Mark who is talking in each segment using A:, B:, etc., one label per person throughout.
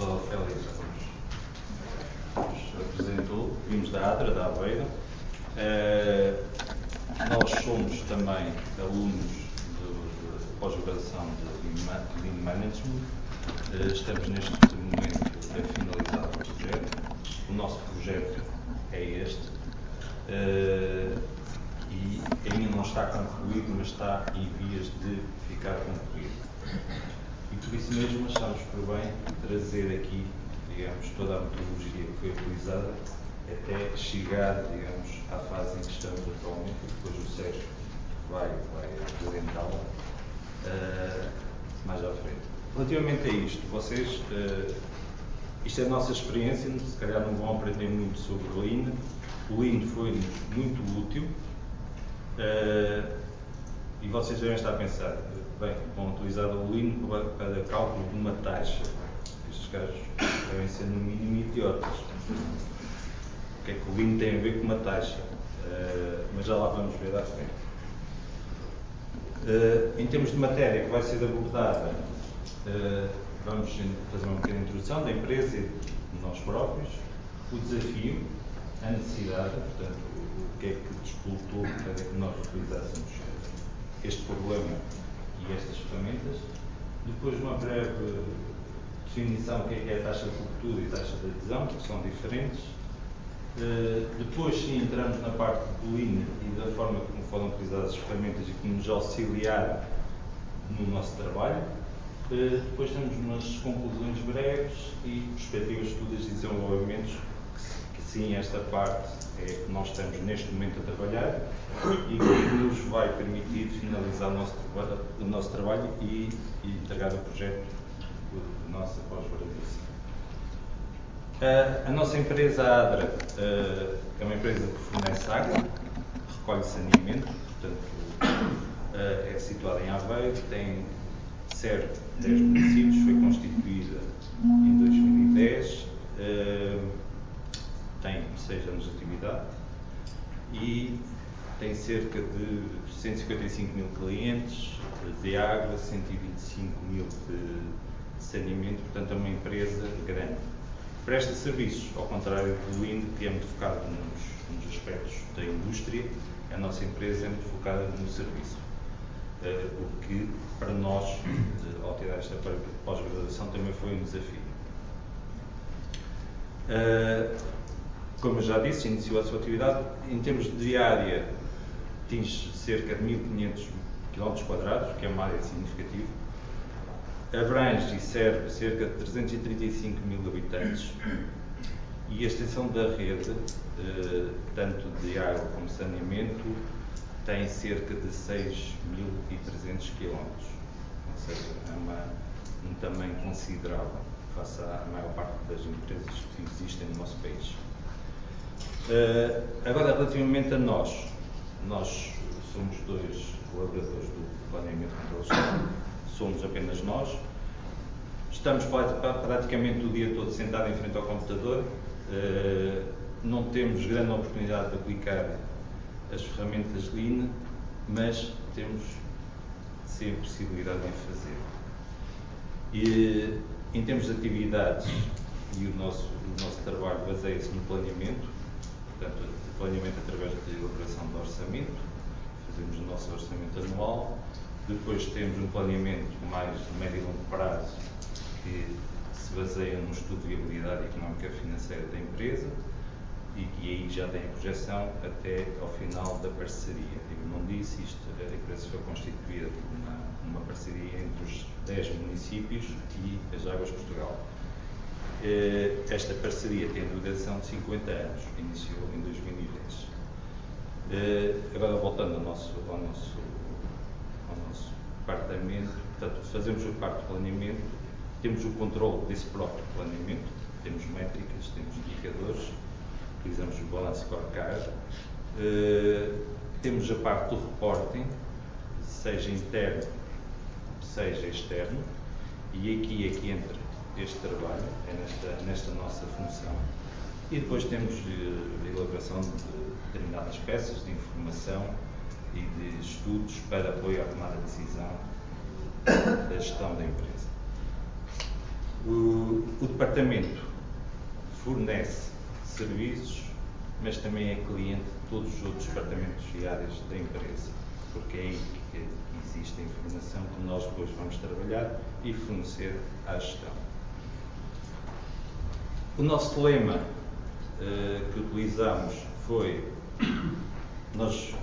A: Sou o Félix, como nos apresentou, vimos da ADRA, da Aveira. Uh, nós somos também alunos de pós-graduação de Lean Management. Uh, estamos neste momento a finalizar o projeto. O nosso projeto é este. Uh, e ainda não está concluído, mas está em vias de ficar concluído. E por isso mesmo achamos por bem trazer aqui, digamos, toda a metodologia que foi utilizada até chegar, digamos, à fase em que estamos atualmente, e depois o Sérgio vai, vai apresentá-la uh, mais à frente. Relativamente a isto, vocês, uh, isto é a nossa experiência, se calhar não vão aprender muito sobre o Lean. O Lean foi muito útil, Uh, e vocês devem estar a pensar, bem, vão utilizar o Lean para cálculo de uma taxa. Estes gajos devem ser no mínimo idiotas. O que é que o Lean tem a ver com uma taxa? Uh, mas já lá vamos ver à frente. Uh, em termos de matéria que vai ser abordada, vamos fazer uma pequena introdução da empresa e de nós próprios, o desafio, a necessidade, portanto, que é que disputou para que nós utilizássemos este problema e estas ferramentas. Depois, uma breve definição do que é, que é a taxa de cobertura e a taxa de adesão, que são diferentes. Uh, depois, sim, entramos na parte do Lean e da forma como foram utilizadas as ferramentas e como nos auxiliar no nosso trabalho. Uh, depois temos umas conclusões breves e perspectivas de estudos e desenvolvimentos, que, que sim, esta parte é que nós estamos neste momento a trabalhar e que nos vai permitir finalizar o nosso, o nosso trabalho e, e entregar o projeto de nossa pós-graduação. Uh, a nossa empresa ADRA uh, é uma empresa que fornece água, recolhe saneamento, portanto uh, é situada em Aveiro, tem certo 10 municípios, foi constituída em 2010 tem 6 anos de atividade e tem cerca de 155 mil clientes de água, 125 mil de saneamento, portanto é uma empresa grande. Presta serviços, ao contrário do INDE, que é muito focado nos, nos aspectos da indústria, a nossa empresa é muito focada no serviço. Uh, o que, para nós, ao tirar esta pós-graduação, também foi um desafio. Uh, como já disse, iniciou a sua atividade. Em termos de diária, atinge cerca de 1.500 km, que é uma área significativa. Abrange e serve cerca de 335 mil habitantes. E a extensão da rede, eh, tanto de água como saneamento, tem cerca de 6.300 km. Ou seja, é uma, um tamanho considerável face à maior parte das empresas que existem no nosso país. Uh, agora, relativamente a nós, nós somos dois colaboradores do Planeamento Controle somos apenas nós, estamos praticamente o dia todo sentados em frente ao computador, uh, não temos grande oportunidade de aplicar as ferramentas Lean, mas temos sempre possibilidade de fazer. E em termos de atividades, e o nosso, o nosso trabalho baseia-se no planeamento, portanto, de planeamento através de elaboração de orçamento, fazemos o nosso orçamento anual, depois temos um planeamento mais de médio e longo prazo, que se baseia no estudo de viabilidade económica e financeira da empresa, e que aí já tem a projeção até ao final da parceria. Eu não disse isto, a empresa foi constituída por uma, parceria entre os 10 municípios e as Águas Portugal. Eh, esta parceria tem duração de 50 anos, iniciou em 2010. Eh, agora, voltando ao nosso, ao nosso, ao nosso departamento, portanto, fazemos a parte de planeamento, temos o controle desse próprio planeamento, temos métricas, temos indicadores, utilizamos o Balance Scorecard, uh, temos a parte do reporting, seja interno, seja externo, e aqui é que entra este trabalho, é nesta, nesta nossa função. E depois temos uh, a elaboração de determinadas peças de informação e de estudos para apoio à tomada de decisão da gestão da empresa. O, o departamento fornece serviços, mas também é cliente de todos os outros departamentos e áreas da empresa, porque é aí que existe a informação que nós depois vamos trabalhar e fornecer à gestão. O nosso lema uh, que utilizamos foi, nós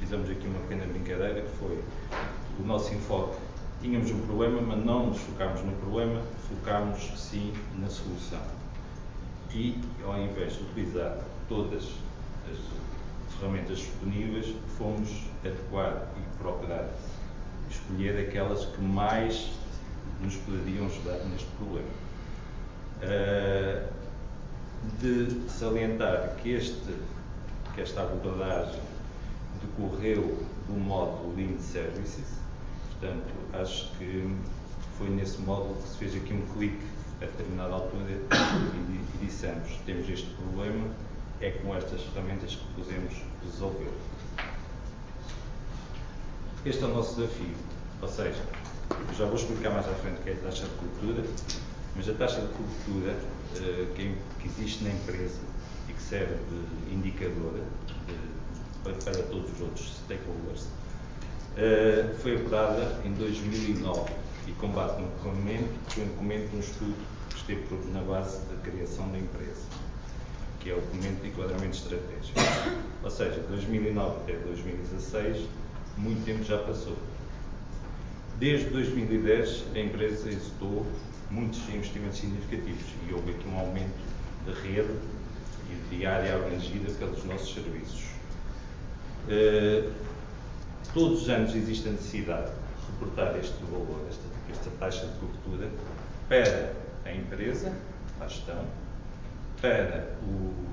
A: fizemos aqui uma pequena brincadeira que foi o nosso enfoque. Tínhamos um problema, mas não nos focámos no problema, focámos sim na solução. E ao invés de utilizar todas as ferramentas disponíveis, fomos adequar e procurar escolher aquelas que mais nos poderiam ajudar neste problema. Uh, de salientar que, este, que esta abordagem decorreu do módulo Lean Services, portanto, acho que foi nesse módulo que se fez aqui um clique a determinada altura e, dissemos, temos este problema, é com estas ferramentas que podemos resolver. Este é o nosso desafio, ou seja, já vou explicar mais à frente o que é a taxa de cultura, mas a taxa de cobertura uh, que, que, existe na empresa e que serve de indicador de, para, para, todos os outros stakeholders uh, foi apurada em 2009 e com base no documento, um documento de um estudo que esteve na base da criação da empresa, que é o documento de enquadramento estratégico. Ou seja, 2009 até 2016, muito tempo já passou. Desde 2010, a empresa executou muitos investimentos significativos e houve aqui um aumento de rede e de área abrangida pelos nossos serviços. Uh, todos os anos existe a necessidade de reportar este valor, esta, esta taxa de cobertura, para a empresa, a gestão, para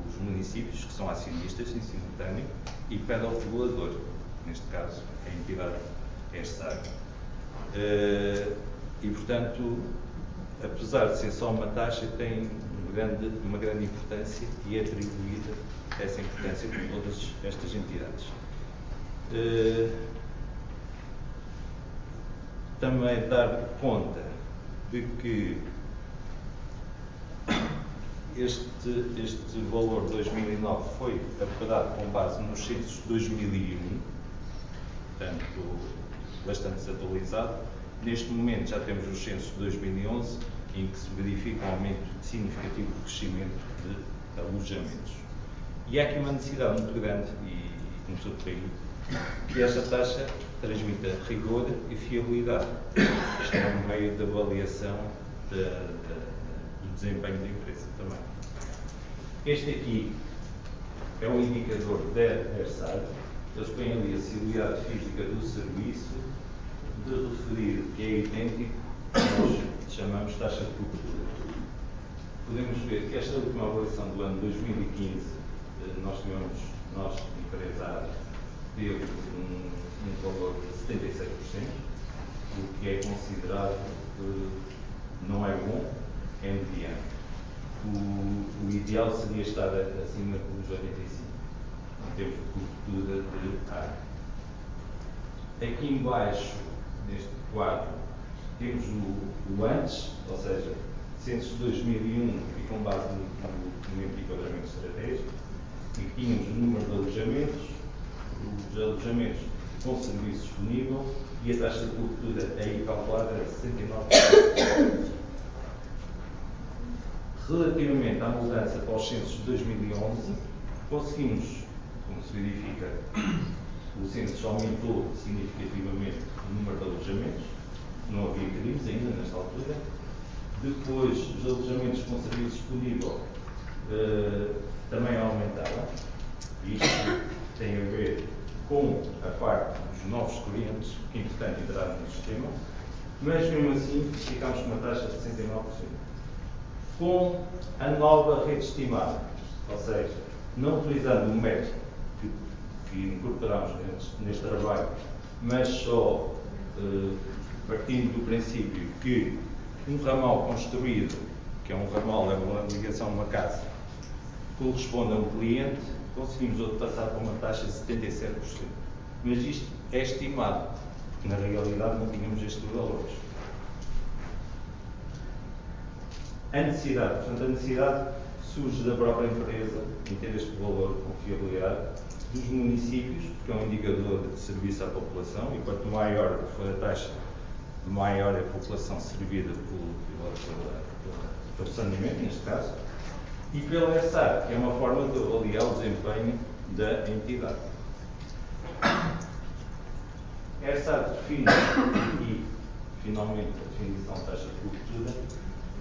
A: os municípios, que são acionistas em simultâneo, e para o regulador, neste caso, a entidade esta. Uh, e, portanto, apesar de ser só uma taxa, tem uma grande, uma grande importância e é atribuída essa importância por todas estas entidades. Uh, também dar conta de que este, este valor de 2009 foi apurado com base nos censos de 2001, portanto, bastante desatualizado, Neste momento já temos os censos de 2011, em que se verifica um aumento significativo do crescimento de alojamentos. E há aqui uma necessidade muito grande, e começou por que esta taxa transmita rigor e fiabilidade. Isto é um meio de avaliação de, de, do desempenho da empresa também. Este aqui é um indicador da ERSAD. Eles põem ali a acessibilidade física do serviço, de referir que é idêntico nós chamamos taxa de cobertura. Podemos ver que esta última avaliação do ano 2015, eh, nós tivemos, nós, empresários, teve um, um valor de 76%, o que é considerado que não é bom, é mediano. O, o ideal seria estar acima dos 85%, em termos de área. Aqui embaixo neste quadro, temos o, o antes, ou seja, censos de 2001 e com base no, documento de enquadramento estratégico, e tínhamos o número de alojamentos, os alojamentos com serviço disponível e a taxa de cobertura aí calculada era 69%. Relativamente à mudança para os censos de 2011, conseguimos, se verifica, o censo aumentou significativamente o número de alojamentos, não havia crimes ainda nesta altura. Depois, os alojamentos com serviço disponível uh, também aumentaram. Isto tem a ver com a parte dos novos clientes que, entretanto, entraram no sistema, mas mesmo assim ficámos com uma taxa de 69%. Com a nova rede estimada, ou seja, não utilizando o método que, incorporamos neste, trabalho, mas só eh, partindo do princípio que um ramal construído, que é um ramal, é uma ligação a uma casa, corresponde a um cliente, conseguimos passar para uma taxa de 77%. Mas isto é estimado, porque na realidade não tínhamos estes valores. A necessidade, portanto, a necessidade surge da própria empresa, em ter este valor de confiabilidade, dos municípios, porque é um indicador de serviço à população, e quanto maior for a taxa, maior é a população servida pelo, pelo, saneamento, neste caso, e pela ESAR, que é uma forma de avaliar o desempenho da entidade. ESAR define, e finalmente a definição de taxa de cobertura,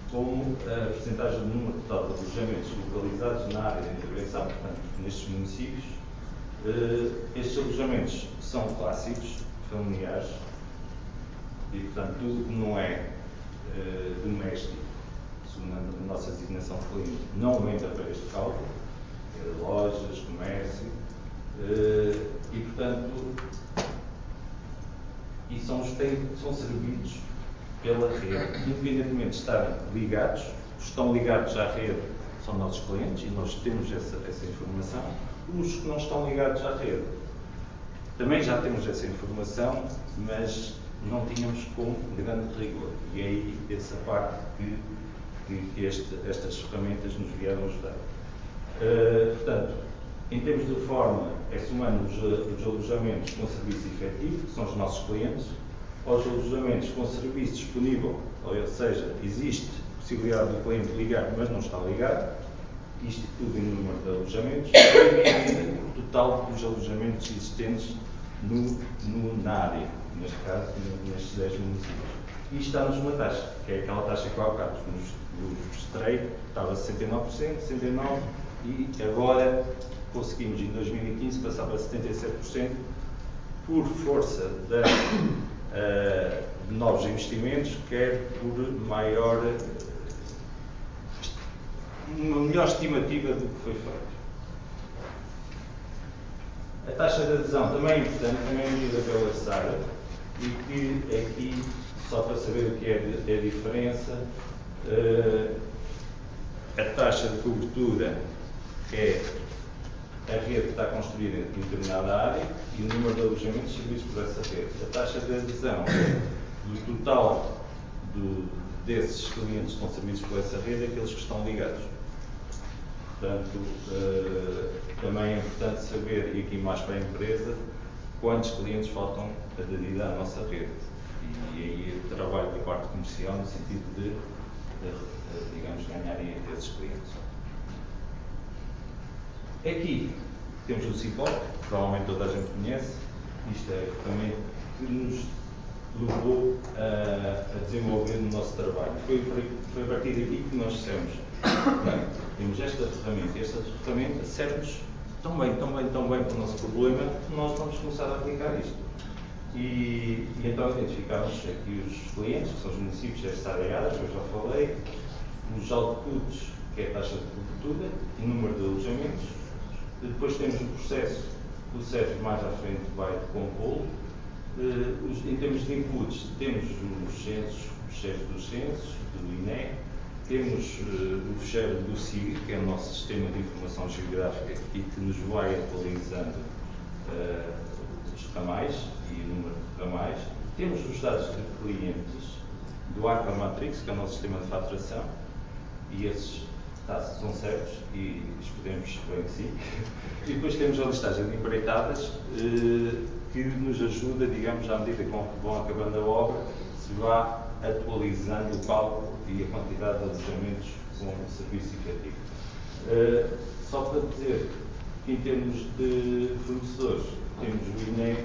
A: como a percentagem do número total de alojamentos localizados na área de intervenção, portanto, nestes municípios. Uh, estes alojamentos são clássicos, familiares, e, portanto, tudo que não é uh, doméstico, segundo a nossa designação de cliente, não entra para este cálculo, é lojas, comércio, e, portanto, e são, são servidos pela rede, independentemente de estarem ligados, estão ligados à rede são nossos clientes e nós temos essa, essa informação. Os que não estão ligados à rede também já temos essa informação, mas não tínhamos com grande rigor. E é aí essa parte que, que, este, estas ferramentas nos vieram ajudar. Uh, portanto, em termos de forma, é somando os, os alojamentos com serviço efetivo, que são os nossos clientes, aos alojamentos com serviço disponível, ou seja, existe possibilidade do cliente ligar, mas não está ligado, isto tudo em número de alojamentos, e o total dos alojamentos existentes no, no, na área, neste caso, nestes 10 municípios. E está-nos uma taxa, que é aquela taxa que há bocado nos mostrei, estava 69%, 69%, e agora conseguimos em 2015 passar para 77% por força da uh, novos investimentos, quer por maior, uma melhor estimativa do que foi feito. A taxa de adesão também é importante, também é medida pela SARA, e que aqui, só para saber o que é a diferença, uh, a taxa de cobertura é a rede que está construída em determinada área e o número de alojamentos servidos por essa rede. A taxa de adesão do total do, desses clientes que estão servidos por essa rede é aqueles que estão ligados. Portanto, uh, também é importante saber, e aqui mais para a empresa, quantos clientes faltam aderir à nossa rede. E, e aí trabalho com a parte comercial no sentido de, de, de digamos, ganharem esses clientes. Aqui temos o CIPOC, que provavelmente toda a gente conhece. Isto é também que nos levou a, a desenvolver o nosso trabalho. Foi, foi a partir daqui que nós dissemos, temos esta ferramenta esta ferramenta serve-nos tão bem, tão bem, tão bem para o nosso problema que nós vamos começar a aplicar isto. E, e então identificámos aqui os clientes, que são os municípios destas áreas, que eu já falei, os outputs, que é a taxa de cobertura, e número de alojamentos, depois temos o processo o Sérgio mais à frente vai compô-lo. Uh, em termos de inputs, temos os censos, os censos dos censos, do INE, temos uh, o fecheiro do SIG, que é o nosso sistema de informação geográfica e que nos vai atualizando uh, os ramais e o número de ramais. Temos os dados de clientes do Arca Matrix, que é o nosso sistema de faturação, e esses tá, são certos e esperemos bem que sim. E depois temos a listagem de empreitadas eh, que nos ajuda, digamos, à medida que vão acabando a obra, se vá atualizando o cálculo e a quantidade de alojamentos com o serviço efetivo. Eh, só para dizer em termos de fornecedores, temos o INE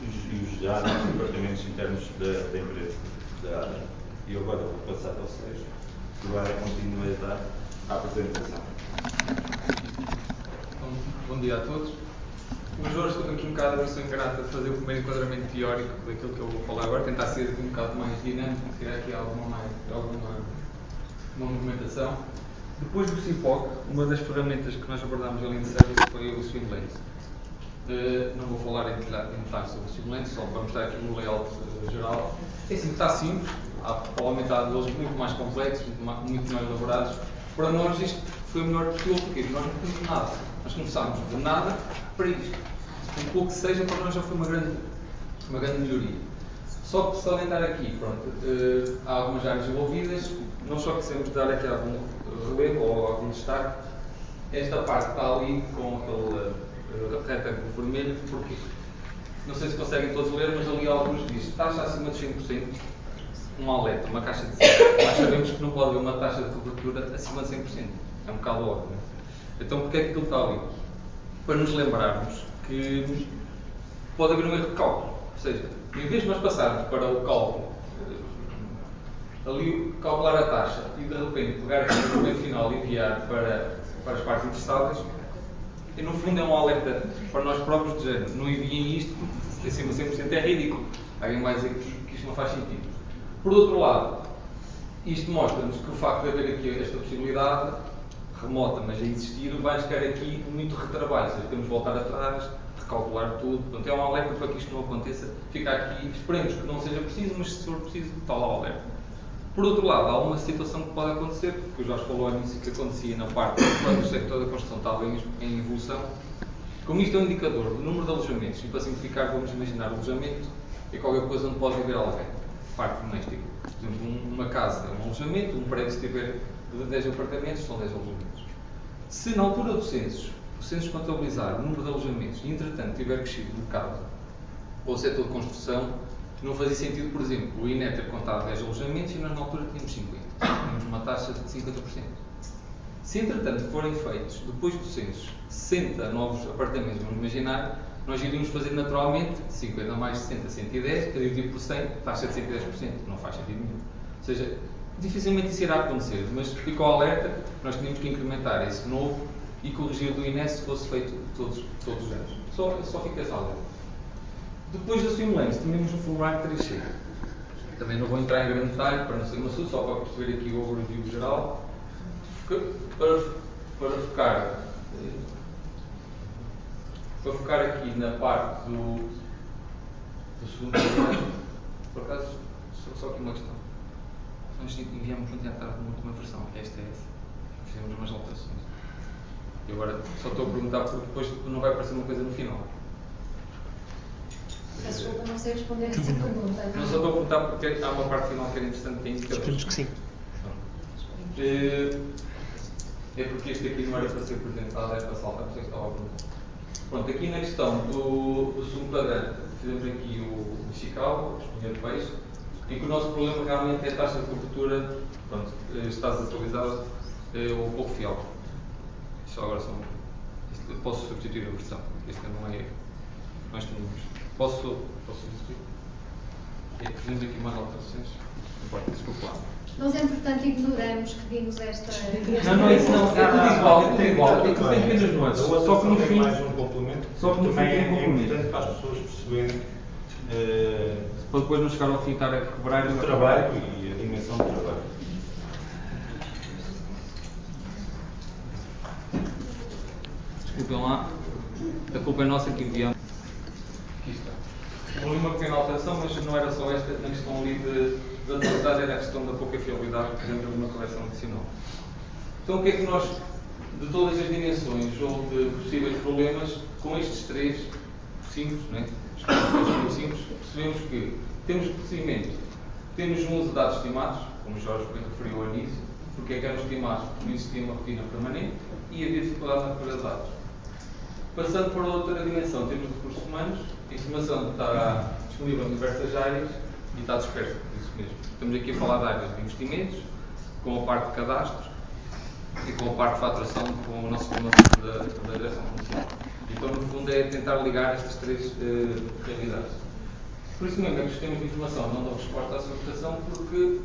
A: e os já departamentos internos da, da empresa. Da, e agora vou passar ao Sérgio, que vai continuar a apresentação.
B: Bom, bom dia a todos. O Jorge estou aqui um bocado a versão ingrata de fazer o primeiro enquadramento teórico daquilo que eu vou falar agora, tentar ser um bocado mais dinâmico, criar aqui alguma, mais, alguma uma movimentação. Depois do CIPOC, uma das ferramentas que nós abordámos ali em service foi o Swimlens. Uh, não vou falar em detalhes sobre o Swimlens, só para mostrar aqui um layout uh, geral. É assim, está simples, há provavelmente há deles muito mais complexos, muito mais elaborados, para nós isto foi o melhor possível, porque nós não tínhamos nada. Nós começámos de nada para isto. Um pouco que seja, para nós já foi uma grande, uma grande melhoria. Só que salientar aqui, pronto, uh, há algumas áreas envolvidas, não só quisemos dar aqui algum relevo ou algum destaque, esta parte está ali com aquele uh, retângulo vermelho, porque não sei se conseguem todos ler, mas ali alguns diz taxa acima de 100%, um alerta, uma caixa de 100%. Nós sabemos que não pode haver uma taxa de cobertura acima de 100%. É um bocado óbvio. Então, porquê é que aquilo está ali? Para nos lembrarmos que pode haver um erro de cálculo. Ou seja, em vez de nós passarmos para o cálculo, eh, ali calcular a taxa e de repente pegar aqui no documento final e enviar para, para as partes interessadas, e no fundo é um alerta para nós próprios de género, não enviem isto porque acima de 100% é ridículo. Alguém vai dizer que isto não faz sentido. Por outro lado, isto mostra-nos que o facto de haver aqui esta possibilidade remota, mas a existir, vai-nos querer aqui muito retrabalho, ou seja, temos de voltar atrás, recalcular tudo. Portanto, é um alerta para que isto não aconteça. Fica aqui, esperemos que não seja preciso, mas se for preciso, está lá o alerta. Por outro lado, há uma situação que pode acontecer, que o Jorge falou início que acontecia na parte quando o sector da construção estava em evolução. Como isto é um indicador do número de alojamentos, e para simplificar, vamos imaginar o alojamento é qualquer coisa onde pode viver alguém, parte doméstica. Por exemplo, uma casa é um alojamento, um prédio se tiver de 10 apartamentos, são 10 alojamentos. Se na altura do censo, o censo contabilizar o número de alojamentos e, entretanto, tiver crescido um bocado, ou o setor de construção, não fazia sentido, por exemplo, o INE ter contado 10 alojamentos e nós na altura tínhamos 50. Tínhamos uma taxa de 50%. Se, entretanto, forem feitos, depois do censo, 60 novos apartamentos, vamos imaginar, nós iríamos fazer naturalmente 50 mais 60, 110, que dividido por 100, taxa de 110%. Não faz sentido nenhum. Ou seja, dificilmente isso irá acontecer, mas ficou alerta, nós tínhamos que incrementar esse novo e corrigir do INES se fosse feito todos, todos os anos. Só, só fica essa alerta. Depois da Swimlands, tínhamos o Fulbright 3C. Também não vou entrar em grande detalhe para não ser uma só para perceber aqui o overview geral. Para, para focar para focar aqui na parte do, do segundo programa, por acaso, só, só aqui uma questão nós enviamos um tentar uma última versão, que esta é essa. Fizemos umas alterações. E agora só estou a perguntar porque depois não vai aparecer uma coisa no final.
C: Desculpa, não sei responder essa pergunta.
B: Não só estou a perguntar porque há uma parte final que era interessante que é
D: Esperemos que sim.
B: Eh, é porque este aqui não era para ser apresentado, é para saltar, não sei se estava a perguntar. Pronto, aqui na questão do, do segundo quadrante, fizemos aqui o, o Chicago, o espinho de peixe, em que o nosso problema realmente é a taxa de cobertura, pronto, eh, está desatualizada é, ou pouco fiel. Só agora são. Posso substituir a versão, esta não é. Nós tínhamos. Posso, posso substituir? É, fizemos aqui mais alterações. Não desculpa lá.
C: Nós, entretanto, ignoramos que vimos esta.
B: Não, não é isso, não. É tudo igual, é tudo igual. É que tem pequenas nuances.
A: Só que no fim. mais um complemento.
B: Só que no fim
A: é
B: importante
A: para as pessoas perceberem. Uh,
B: para depois não chegar ao fim estar a quebrar
A: o trabalho e a dimensão do trabalho.
B: Desculpem lá, a culpa é nossa que enviamos. Houve uma pequena alteração, mas não era só esta, na questão ali de, de atualidade, era a questão da pouca fiabilidade que fizemos uma correção adicional. Então o que é que nós, de todas as dimensões ou de possíveis problemas, com estes três simples, né? simples, percebemos que temos procedimento, temos um uso de dados estimados, como o Jorge referiu ao início, porque é que eram estimados porque não existia uma rotina permanente e havia dificuldade na recolha de dados. Passando para outra dimensão, temos recursos humanos, a informação está disponível em diversas áreas e está dispersa, isso mesmo. Estamos aqui a falar de áreas de investimentos, com a parte de cadastros e com a parte de faturação com o nosso sistema da, direção comercial. Então, no fundo, é tentar ligar estas três uh, realidades. Por isso mesmo é que os sistemas de informação não dão resposta à solicitação porque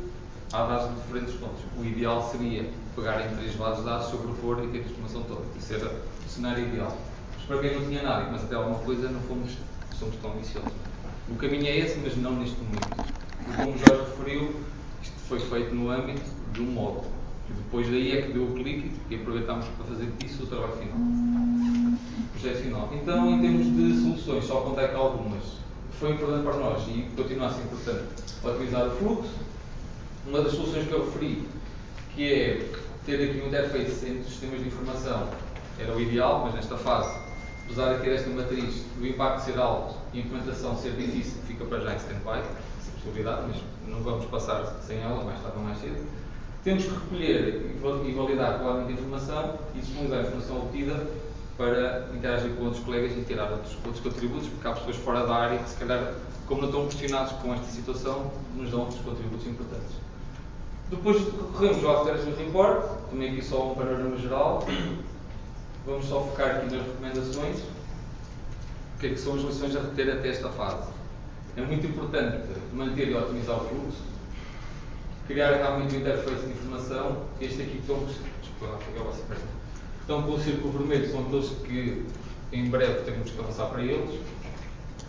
B: há dados de diferentes pontos. O ideal seria pegar em três bases de dados, sobrepor e ter a informação toda. Isso era o cenário ideal. Para quem não tinha nada e começa a ter alguma coisa, não fomos, somos tão ambiciosos. O caminho é esse, mas não neste momento. E como Jorge referiu, isto foi feito no âmbito de um módulo. E depois daí é que deu o clique e aproveitámos para fazer disso o trabalho final. O projeto final. Então, em termos de soluções, só apontei aqui algumas. Foi importante para nós e continua a ser importante otimizar o fluxo. Uma das soluções que eu referi, que é ter aqui um interface entre os sistemas de informação, era o ideal, mas nesta fase, apesar aqui desta matriz do impacto ser alto e a implementação ser difícil, fica para já em stand-by. possibilidade, mas não vamos passar sem ela, mais tarde ou mais cedo. Temos que recolher e validar claramente a informação e disponibilizar a informação obtida para interagir com outros colegas e tirar outros, outros contributos, porque há pessoas fora da área que, se calhar, como não estão questionados com esta situação, nos dão outros contributos importantes. Depois recorremos ao After Report, também aqui só um panorama geral. Vamos só focar aqui nas recomendações. O que é que são as lições a reter até esta fase? É muito importante manter e otimizar o fluxo, criar realmente um interface de informação. Este aqui que estão, estão com o círculo vermelho são aqueles que em breve teremos que avançar para eles.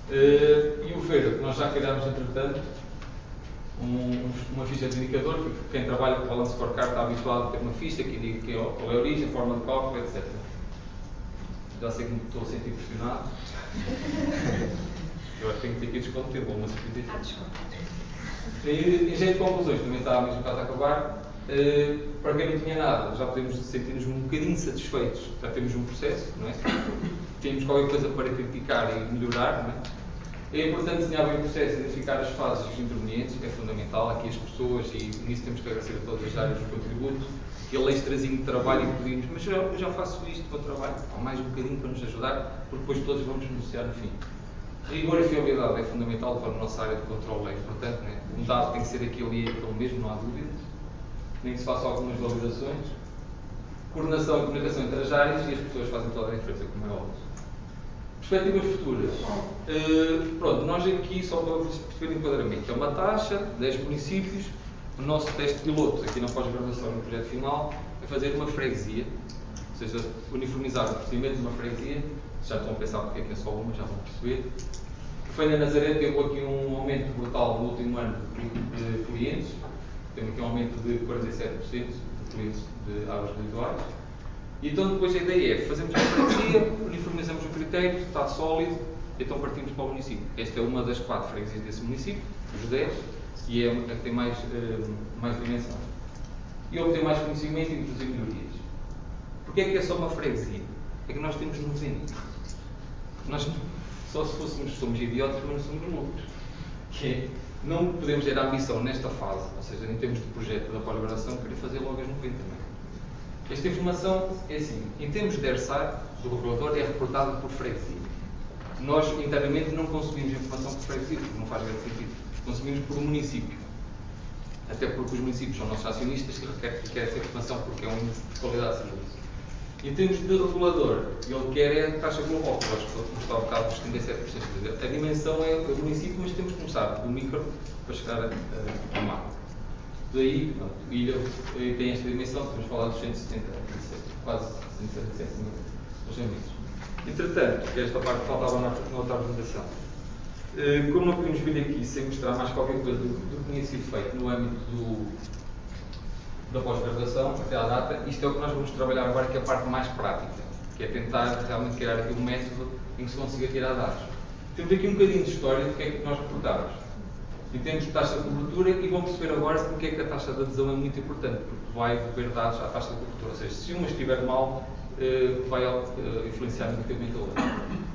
B: Uh, e o verde, que nós já criámos entretanto, um, uma ficha de indicador, que quem trabalha com o Balance Scorecard está habituado a ter uma ficha que indica é qual é a origem, a forma de cálculo, etc. Já sei que me estou a sentir pressionado. Eu acho que tenho que ter aqui desconto tempo, uma certificação. E, em jeito de conclusões, também está mesmo quase a acabar. Uh, para quem não tinha nada, já podemos sentir-nos um bocadinho satisfeitos. Já temos um processo, não é? Temos qualquer coisa para criticar e melhorar, não é? É importante desenhar bem o processo, identificar as fases intervenientes, que é fundamental. Aqui as pessoas, e nisso temos que agradecer a todas as áreas do contributo, aquele extrazinho de trabalho e pedimos, mas eu, eu já faço isto o trabalho, há mais um bocadinho para nos ajudar, porque depois todos vamos negociar no fim. Rigor e fiabilidade é fundamental para a nossa área de controle, é importante, né? um dado tem que ser aquele e aquele mesmo, não há dúvida, nem que se façam algumas validações. Coordenação e comunicação entre as áreas e as pessoas fazem toda a diferença, como é óbvio. Perspectivas futuras. Uh, pronto, nós aqui, só para perceber o enquadramento, é uma taxa, 10 municípios. O nosso teste piloto, aqui na pós-graduação no projeto final, é fazer uma freguesia, ou seja, uniformizar o procedimento de uma freguesia. Já estão a pensar porque é que é só uma, já vão perceber. Foi na Nazaré, teve aqui um aumento brutal no último ano de clientes. Temos aqui um aumento de 47% de clientes de águas residuais. Então depois a ideia é, fazemos a freguesia, uniformizamos o critério, está sólido, então partimos para o município. Esta é uma das quatro freguesias desse município, os 10, e é a que tem mais, uh, mais dimensão. E obter mais conhecimento e introduzir melhorias. Porquê é que é só uma freguesia? É que nós temos 90. Nós só se fôssemos, somos idiotas, mas não somos loucos. Que é, não podemos ter a ambição nesta fase, ou seja, em termos de projeto da pós-graduação, querer fazer logo as 90. Não é? Esta informação é assim, em termos de ERSAR, do regulador, é reportada por freguesia. Nós, internamente, não consumimos informação por freguesia, porque não faz grande sentido. Consumimos por município. Até porque os municípios são nossos acionistas que requerem que essa informação porque é um índice de qualidade de serviço. Em termos de regulador, ele quer é a taxa global, que acho que está ao bocado dos 37%. A dimensão é o município, mas temos que começar do micro para chegar a, a macro. Daí, pronto, ilha tem esta dimensão, estamos a falar dos 170, quase 177 mil. Entretanto, esta parte faltava na, na outra apresentação. Eh, como não podemos vir aqui sem mostrar mais qualquer coisa do, do que tinha sido feito no âmbito do, da pós-graduação, até à data, isto é o que nós vamos trabalhar agora, que é a parte mais prática, que é tentar realmente criar aqui um método em que se consiga tirar dados. Temos aqui um bocadinho de história do que é que nós reportamos em termos de taxa de cobertura e vão perceber agora porque é que a taxa de adesão é muito importante, porque vai haver dados à taxa de cobertura. Ou seja, se uma estiver mal, eh, vai eh, influenciar negativamente a outra.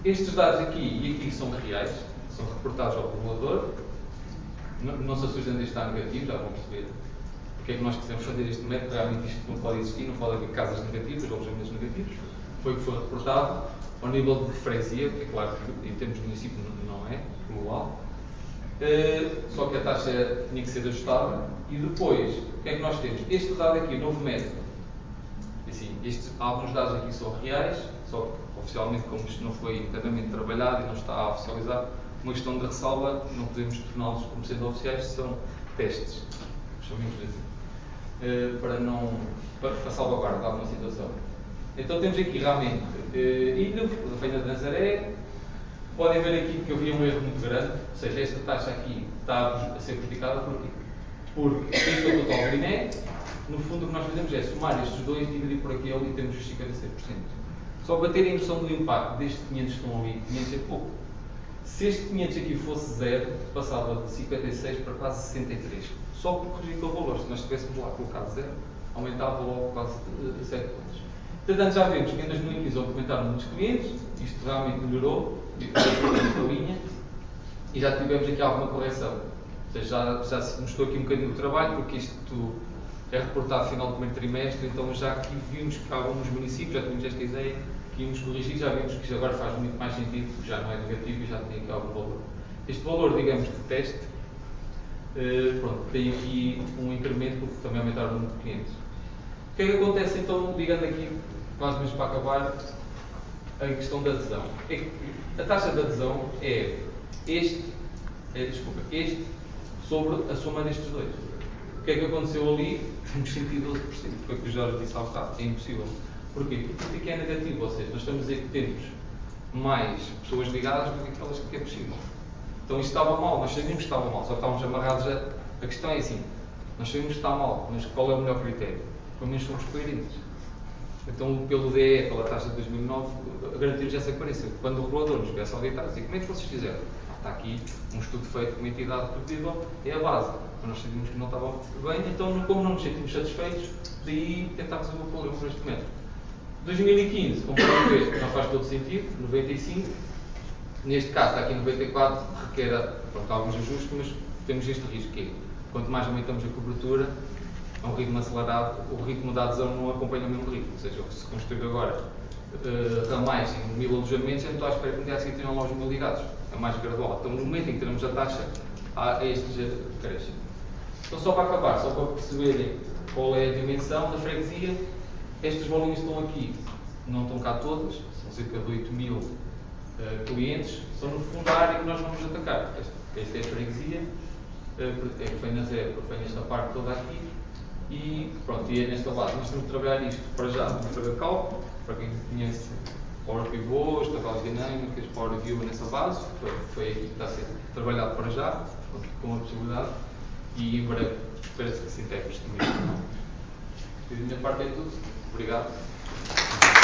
B: Estes dados aqui e aqui são reais, são reportados ao regulador. Não, se assustem de estar negativo, já vão perceber porque é que nós quisemos fazer este método. Realmente isto não pode existir, não pode haver casas negativas, alojamentos negativos. Foi o que foi reportado. Ao nível de freguesia, é claro que em termos de município não é global, Uh, só que a taxa tinha que ser ajustada. E depois, o que é que nós temos? Este dado aqui, novo método. Assim, estes, alguns dados aqui são reais, só que oficialmente, como isto não foi internamente trabalhado e não está oficializado, uma questão de ressalva, não podemos torná-los como sendo oficiais, são testes, chamemos assim, uh, para não para, para salvaguarda de alguma situação. Então temos aqui realmente uh, Ilha, da Feina de Nazaré, Podem ver aqui que havia um erro muito grande, ou seja, esta taxa aqui está a ser prejudicada por quê? Porque este é o total INE, no fundo o que nós fazemos é somar estes dois, dividir por aquele e temos os 57%. Só para terem noção do impacto destes 500 que estão ali, 500 é pouco. Se este 500 aqui fosse zero, passava de 56 para quase 63. Só por corrigir aquele valor. Se nós tivéssemos lá colocado zero, aumentava logo quase 7 pontos. Portanto, já vemos que em 2015 aumentaram muitos clientes, isto realmente melhorou, linha, e já tivemos aqui alguma correção. Ou seja, já, já se mostrou aqui um bocadinho o trabalho, porque isto é reportado final do primeiro trimestre, então já aqui vimos que alguns municípios, já tínhamos esta ideia, que íamos corrigir, já vimos que agora faz muito mais sentido, já não é negativo e já tem aqui algum valor. Este valor, digamos, de teste, eh, pronto, tem aqui um incremento porque também aumentaram o número de clientes. O que é que acontece então, ligando aqui, quase mesmo para acabar, a questão da adesão? É que a taxa de adesão é este, é, desculpa, este sobre a soma destes dois. O que é que aconteceu ali? Temos 112%, foi o que o Jorge disse há bocado, é impossível. Porquê? Porque aqui é negativo, ou seja, nós estamos a dizer que temos mais pessoas ligadas do que aquelas que é possível. Então isto estava mal, nós sabíamos que estava mal, só que estávamos amarrados a. A questão é assim, nós sabíamos que está mal, mas qual é o melhor critério? Pelo menos somos coerentes. Então, pelo DE, pela taxa de 2009, garantimos essa coerência. Quando o regulador nos viesse auditar, dizia, como é que vocês fizeram? Está aqui um estudo feito com uma entidade credível, é a base. Mas nós sabíamos que não estava bem, então, como não nos sentimos satisfeitos, daí tentámos resolver o problema por este método. 2015, comparando este, não faz todo sentido, 95. Neste caso, está aqui 94, requer pronto, alguns ajustes, mas temos este risco, que é, quanto mais aumentamos a cobertura, a um ritmo acelerado, o ritmo da adesão não acompanha o mesmo ritmo. Ou seja, se construir agora uh, ramais em mil alojamentos, eu não estou à espera que no dia seguinte tenham lá mil ligados. É mais gradual. Então, no momento em que teremos a taxa, há estes crescem. Então, só para acabar, só para perceberem qual é a dimensão da freguesia, estas bolinhas estão aqui, não estão cá todas, são cerca de 8 mil uh, clientes, são no fundo a área que nós vamos atacar. Esta, esta é a freguesia, uh, é que zero, vem nesta parte toda aqui, e pronto, e é nesta base. Nós temos de trabalhar isto para já, vamos fazer cálculo, para quem conhece Power Pivôs, tabelas dinâmicas, Power View nessa base, foi, foi aqui que está a ser trabalhado para já, com a possibilidade, e em breve espera-se que se isto também. Da minha parte é tudo. Obrigado.